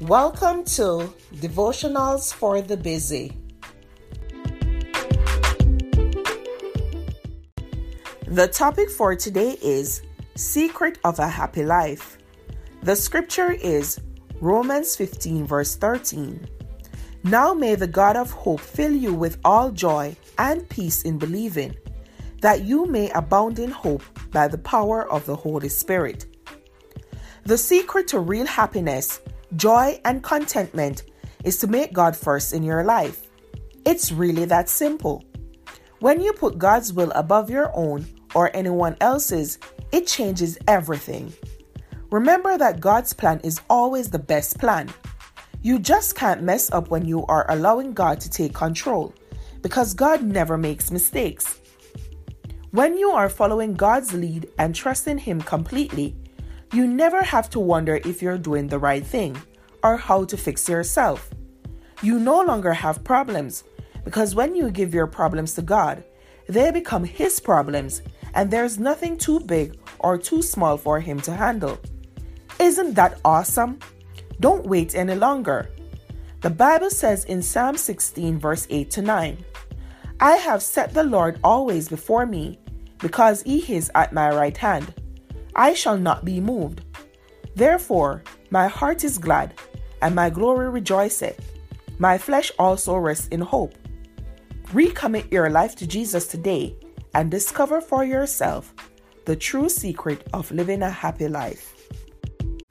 Welcome to Devotionals for the Busy. The topic for today is Secret of a Happy Life. The scripture is Romans 15, verse 13. Now may the God of hope fill you with all joy and peace in believing, that you may abound in hope by the power of the Holy Spirit. The secret to real happiness, joy, and contentment is to make God first in your life. It's really that simple. When you put God's will above your own or anyone else's, it changes everything. Remember that God's plan is always the best plan. You just can't mess up when you are allowing God to take control because God never makes mistakes. When you are following God's lead and trusting Him completely, you never have to wonder if you're doing the right thing or how to fix yourself. You no longer have problems because when you give your problems to God, they become His problems and there's nothing too big or too small for Him to handle. Isn't that awesome? Don't wait any longer. The Bible says in Psalm 16, verse 8 to 9, I have set the Lord always before me, because he is at my right hand. I shall not be moved. Therefore, my heart is glad, and my glory rejoiceth. My flesh also rests in hope. Recommit your life to Jesus today and discover for yourself the true secret of living a happy life.